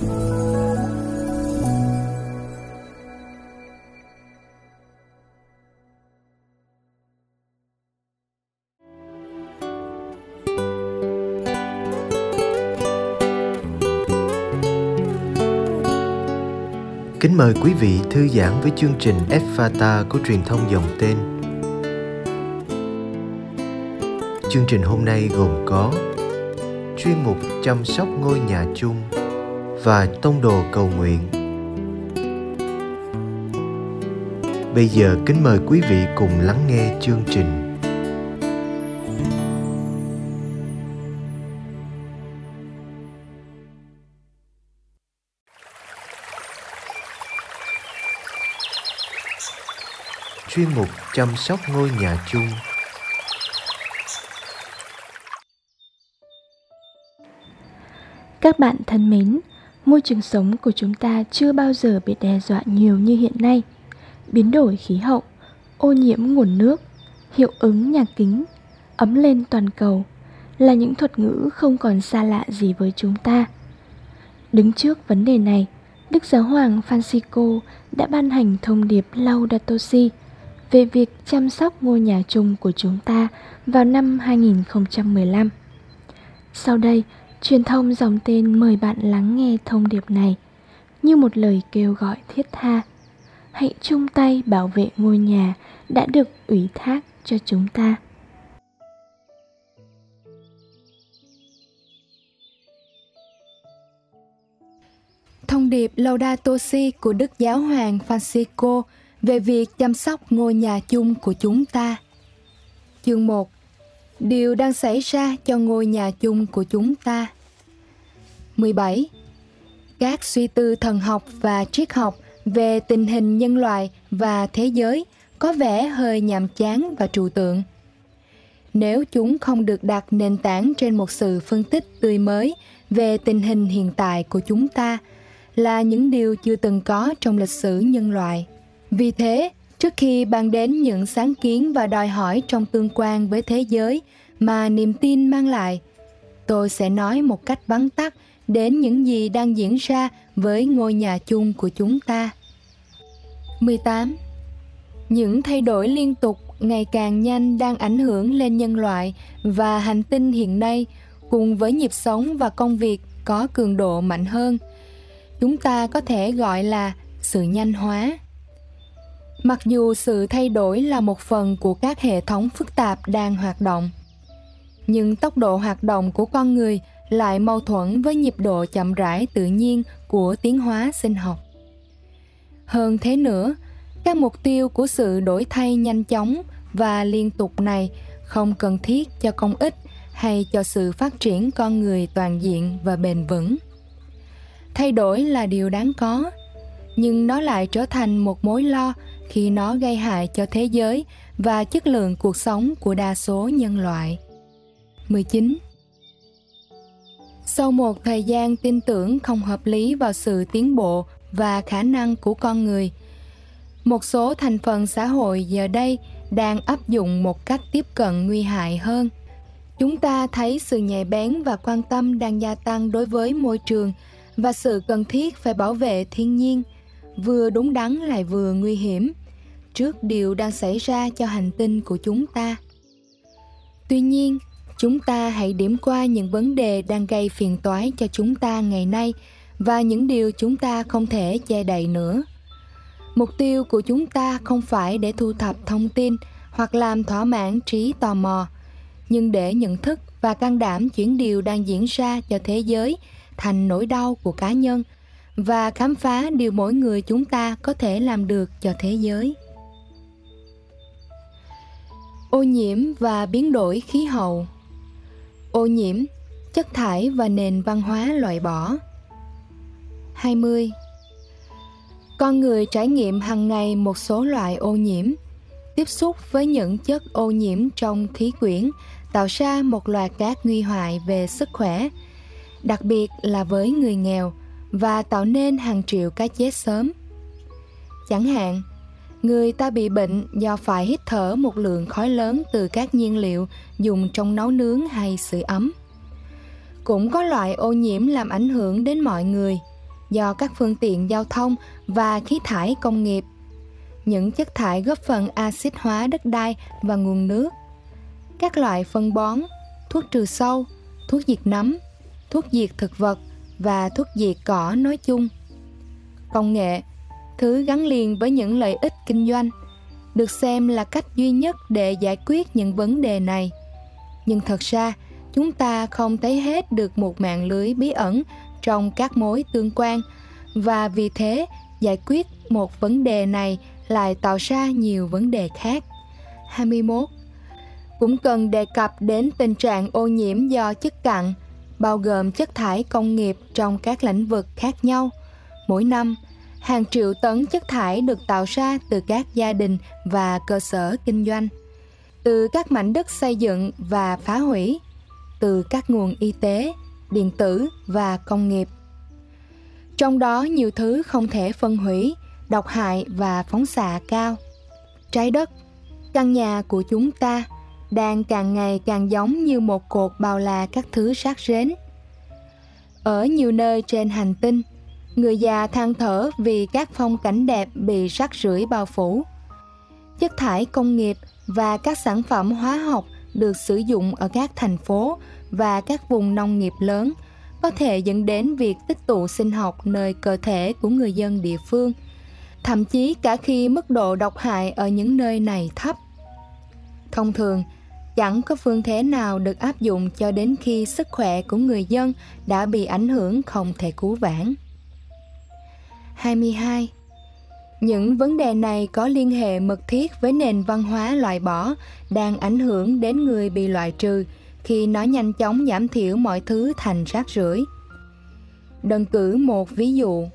Kính mời quý vị thư giãn với chương trình Fata của truyền thông dòng tên. Chương trình hôm nay gồm có chuyên mục chăm sóc ngôi nhà chung và tông đồ cầu nguyện. Bây giờ kính mời quý vị cùng lắng nghe chương trình. chuyên mục chăm sóc ngôi nhà chung Các bạn thân mến, môi trường sống của chúng ta chưa bao giờ bị đe dọa nhiều như hiện nay. Biến đổi khí hậu, ô nhiễm nguồn nước, hiệu ứng nhà kính, ấm lên toàn cầu là những thuật ngữ không còn xa lạ gì với chúng ta. Đứng trước vấn đề này, Đức Giáo hoàng Francisco đã ban hành thông điệp Laudato Si – về việc chăm sóc ngôi nhà chung của chúng ta vào năm 2015. Sau đây, truyền thông dòng tên mời bạn lắng nghe thông điệp này, như một lời kêu gọi thiết tha. Hãy chung tay bảo vệ ngôi nhà đã được ủy thác cho chúng ta. Thông điệp Laudato Si của Đức Giáo hoàng Francisco về việc chăm sóc ngôi nhà chung của chúng ta. Chương 1 Điều đang xảy ra cho ngôi nhà chung của chúng ta 17. Các suy tư thần học và triết học về tình hình nhân loại và thế giới có vẻ hơi nhàm chán và trừu tượng. Nếu chúng không được đặt nền tảng trên một sự phân tích tươi mới về tình hình hiện tại của chúng ta là những điều chưa từng có trong lịch sử nhân loại vì thế, trước khi bàn đến những sáng kiến và đòi hỏi trong tương quan với thế giới mà niềm tin mang lại, tôi sẽ nói một cách vắn tắt đến những gì đang diễn ra với ngôi nhà chung của chúng ta. 18. Những thay đổi liên tục ngày càng nhanh đang ảnh hưởng lên nhân loại và hành tinh hiện nay cùng với nhịp sống và công việc có cường độ mạnh hơn. Chúng ta có thể gọi là sự nhanh hóa mặc dù sự thay đổi là một phần của các hệ thống phức tạp đang hoạt động, nhưng tốc độ hoạt động của con người lại mâu thuẫn với nhịp độ chậm rãi tự nhiên của tiến hóa sinh học. Hơn thế nữa, các mục tiêu của sự đổi thay nhanh chóng và liên tục này không cần thiết cho công ích hay cho sự phát triển con người toàn diện và bền vững. Thay đổi là điều đáng có, nhưng nó lại trở thành một mối lo khi nó gây hại cho thế giới và chất lượng cuộc sống của đa số nhân loại. 19. Sau một thời gian tin tưởng không hợp lý vào sự tiến bộ và khả năng của con người, một số thành phần xã hội giờ đây đang áp dụng một cách tiếp cận nguy hại hơn. Chúng ta thấy sự nhạy bén và quan tâm đang gia tăng đối với môi trường và sự cần thiết phải bảo vệ thiên nhiên – vừa đúng đắn lại vừa nguy hiểm. Trước điều đang xảy ra cho hành tinh của chúng ta. Tuy nhiên, chúng ta hãy điểm qua những vấn đề đang gây phiền toái cho chúng ta ngày nay và những điều chúng ta không thể che đậy nữa. Mục tiêu của chúng ta không phải để thu thập thông tin hoặc làm thỏa mãn trí tò mò, nhưng để nhận thức và can đảm chuyển điều đang diễn ra cho thế giới thành nỗi đau của cá nhân và khám phá điều mỗi người chúng ta có thể làm được cho thế giới. Ô nhiễm và biến đổi khí hậu. Ô nhiễm, chất thải và nền văn hóa loại bỏ. 20 con người trải nghiệm hàng ngày một số loại ô nhiễm, tiếp xúc với những chất ô nhiễm trong khí quyển, tạo ra một loạt các nguy hại về sức khỏe, đặc biệt là với người nghèo và tạo nên hàng triệu cái chết sớm. Chẳng hạn, người ta bị bệnh do phải hít thở một lượng khói lớn từ các nhiên liệu dùng trong nấu nướng hay sưởi ấm. Cũng có loại ô nhiễm làm ảnh hưởng đến mọi người, do các phương tiện giao thông và khí thải công nghiệp. Những chất thải góp phần axit hóa đất đai và nguồn nước. Các loại phân bón, thuốc trừ sâu, thuốc diệt nấm, thuốc diệt thực vật và thuốc diệt cỏ nói chung. Công nghệ, thứ gắn liền với những lợi ích kinh doanh, được xem là cách duy nhất để giải quyết những vấn đề này. Nhưng thật ra, chúng ta không thấy hết được một mạng lưới bí ẩn trong các mối tương quan và vì thế giải quyết một vấn đề này lại tạo ra nhiều vấn đề khác. 21. Cũng cần đề cập đến tình trạng ô nhiễm do chất cặn, bao gồm chất thải công nghiệp trong các lĩnh vực khác nhau. Mỗi năm, hàng triệu tấn chất thải được tạo ra từ các gia đình và cơ sở kinh doanh, từ các mảnh đất xây dựng và phá hủy, từ các nguồn y tế, điện tử và công nghiệp. Trong đó nhiều thứ không thể phân hủy, độc hại và phóng xạ cao. Trái đất, căn nhà của chúng ta đang càng ngày càng giống như một cột bao la các thứ rác rến. Ở nhiều nơi trên hành tinh, người già than thở vì các phong cảnh đẹp bị rác rưởi bao phủ. Chất thải công nghiệp và các sản phẩm hóa học được sử dụng ở các thành phố và các vùng nông nghiệp lớn có thể dẫn đến việc tích tụ sinh học nơi cơ thể của người dân địa phương, thậm chí cả khi mức độ độc hại ở những nơi này thấp. Thông thường, chẳng có phương thế nào được áp dụng cho đến khi sức khỏe của người dân đã bị ảnh hưởng không thể cứu vãn. 22. Những vấn đề này có liên hệ mật thiết với nền văn hóa loại bỏ đang ảnh hưởng đến người bị loại trừ khi nó nhanh chóng giảm thiểu mọi thứ thành rác rưởi. Đơn cử một ví dụ.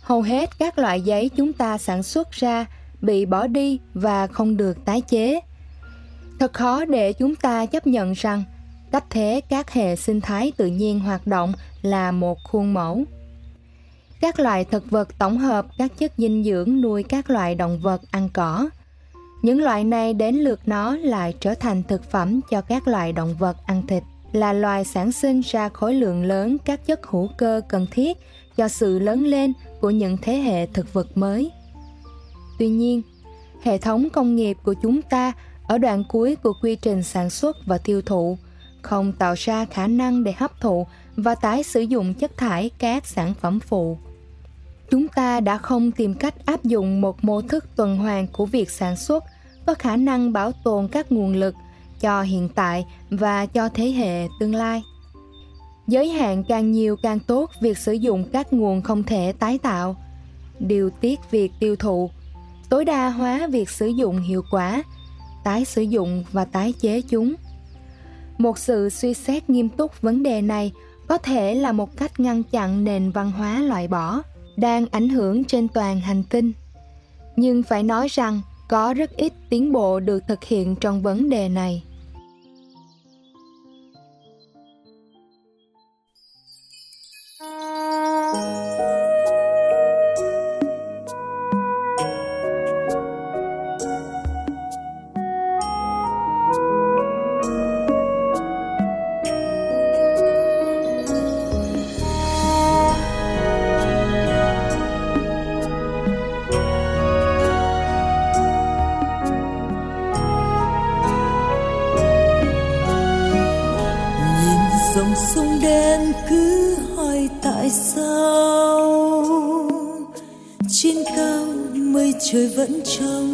Hầu hết các loại giấy chúng ta sản xuất ra bị bỏ đi và không được tái chế. Thật khó để chúng ta chấp nhận rằng cách thế các hệ sinh thái tự nhiên hoạt động là một khuôn mẫu. Các loài thực vật tổng hợp các chất dinh dưỡng nuôi các loài động vật ăn cỏ. Những loại này đến lượt nó lại trở thành thực phẩm cho các loài động vật ăn thịt, là loài sản sinh ra khối lượng lớn các chất hữu cơ cần thiết cho sự lớn lên của những thế hệ thực vật mới. Tuy nhiên, hệ thống công nghiệp của chúng ta ở đoạn cuối của quy trình sản xuất và tiêu thụ không tạo ra khả năng để hấp thụ và tái sử dụng chất thải các sản phẩm phụ. Chúng ta đã không tìm cách áp dụng một mô thức tuần hoàn của việc sản xuất có khả năng bảo tồn các nguồn lực cho hiện tại và cho thế hệ tương lai. Giới hạn càng nhiều càng tốt việc sử dụng các nguồn không thể tái tạo. Điều tiết việc tiêu thụ tối đa hóa việc sử dụng hiệu quả, tái sử dụng và tái chế chúng. Một sự suy xét nghiêm túc vấn đề này có thể là một cách ngăn chặn nền văn hóa loại bỏ đang ảnh hưởng trên toàn hành tinh. Nhưng phải nói rằng có rất ít tiến bộ được thực hiện trong vấn đề này. Trên cao, mây trời vẫn trong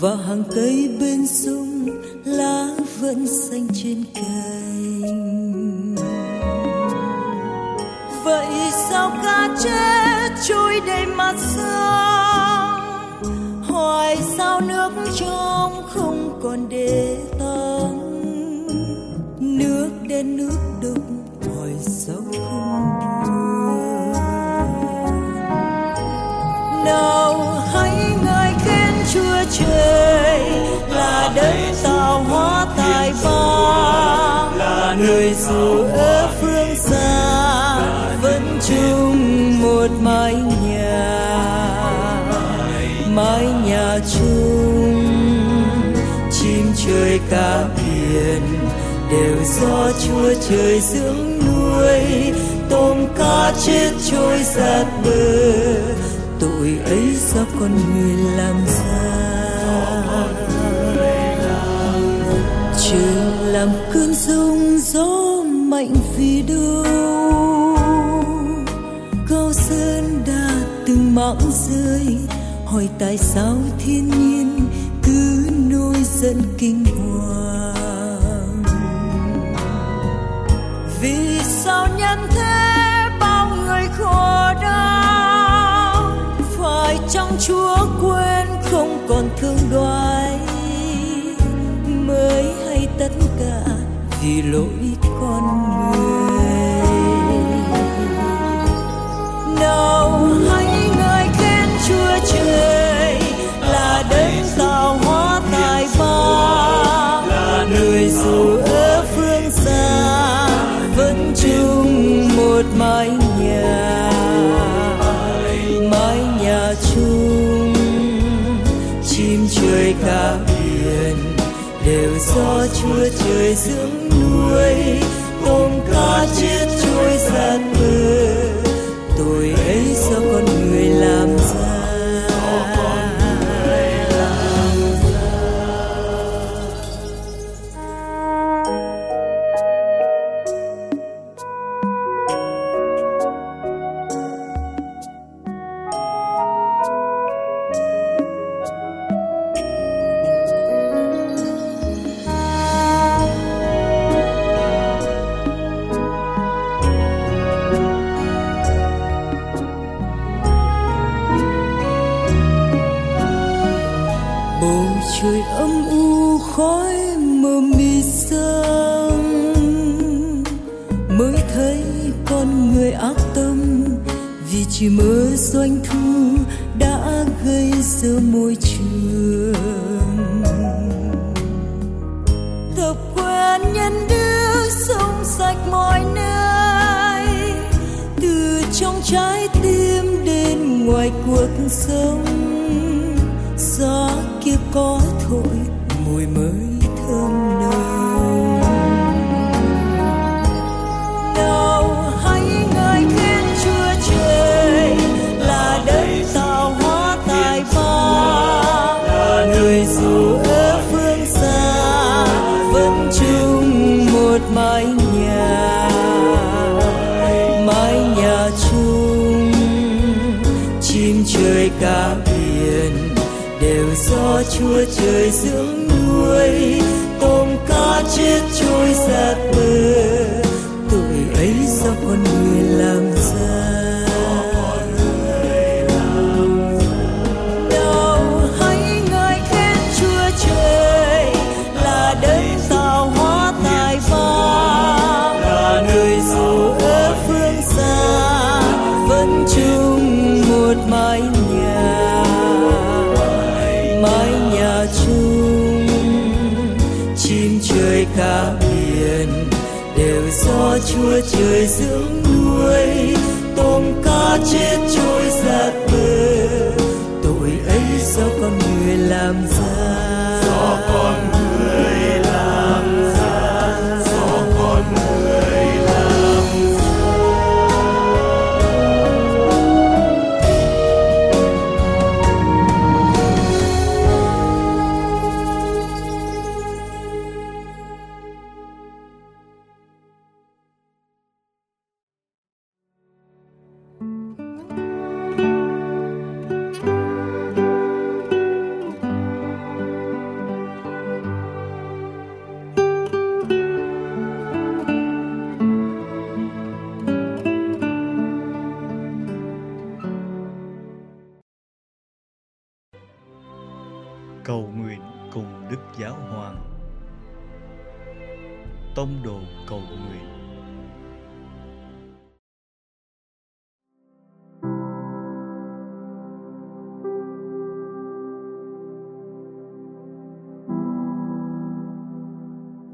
và hàng cây bên sông, lá vẫn xanh trên cành. Vậy sao cá chết trôi đầy mặt sông? Hoài sao nước trong không còn để tắm? Nước đen nước đục hỏi sao không đầu hãy ngợi khen chúa trời, là đấng tạo hóa tài ba, là người dù ở phương xa, vẫn chung một mái nhà mái nhà chung, chim trời cá biển đều do chúa trời dưỡng nuôi, tôm cá chết trôi giạt bờ tội ấy do con người làm ra. Trời làm cơn rông gió mạnh vì đâu cao sơn đã từng mãng rơi, hỏi tại sao thiên nhiên cứ nổi giận kinh hoàng. Chúa quên không còn thương đoái mới hay tất cả vì lỗi chúa giữa môi trường. Tập quen nhân đức sông sạch mọi nơi. Từ trong trái tim đến ngoài cuộc sống, gió kia có thổi mùi mới. Mái nhà mái nhà chung chim trời cả biển đều do chúa trời dưỡng mái nhà mái nhà chung, chim trời cả biển, đều do chúa trời dưỡng nuôi. Tôm cá chết trôi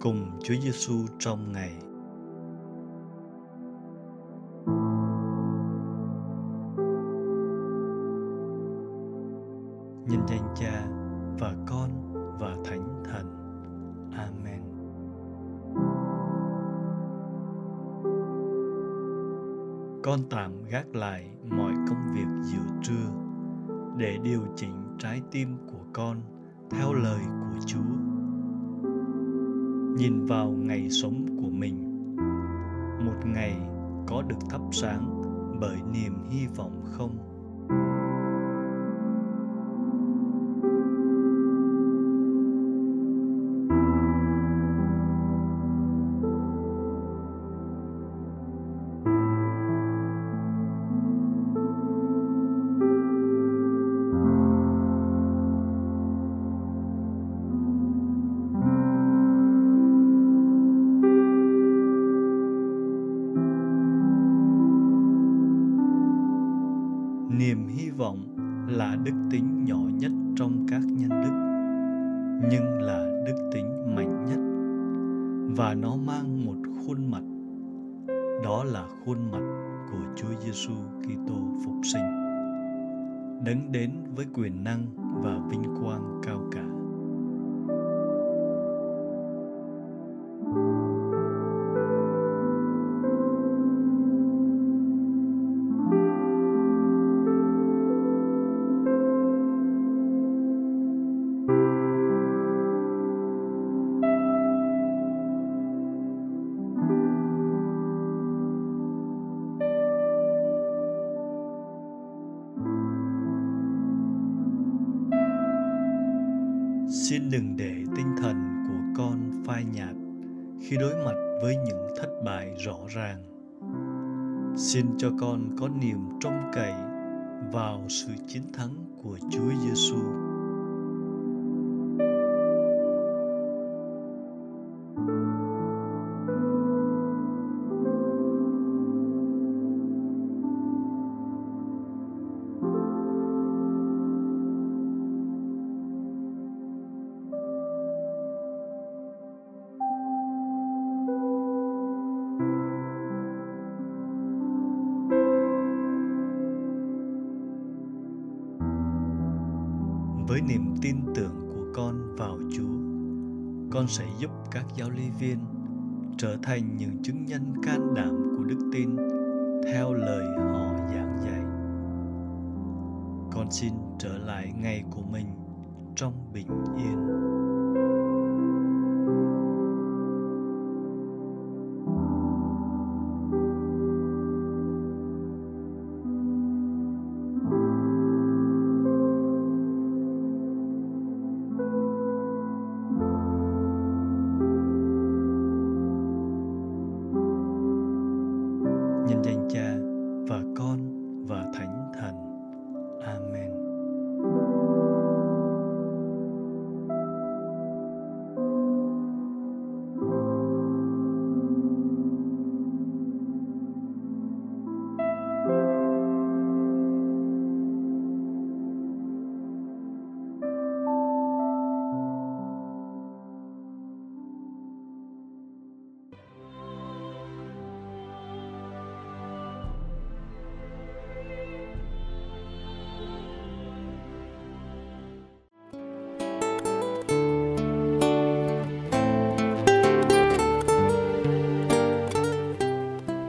Cùng Chúa Giêsu trong ngày. Nhân danh Cha và Con và Thánh Thần. Amen. con tạm gác lại mọi công việc giữa trưa để điều chỉnh trái tim của con theo lời của Chúa. Nhìn vào ngày sống của mình, một ngày có được thắp sáng bởi niềm hy vọng không? Niềm hy vọng là đức tính nhỏ nhất trong các nhân đức, nhưng là đức tính mạnh nhất. Và nó mang một khuôn mặt, đó là khuôn mặt của Chúa Giêsu Kitô phục sinh, đấng đến với quyền năng và vinh quang cao cả. Đừng để tinh thần của con phai nhạt khi đối mặt với những thất bại rõ ràng xin cho con có niềm trông cậy vào sự chiến thắng của Chúa Giêsu. Với niềm tin tưởng của con vào Chúa, con sẽ giúp các giáo lý viên trở thành những chứng nhân can đảm của đức tin theo lời họ giảng dạy. Con xin trở lại ngày của mình trong bình yên.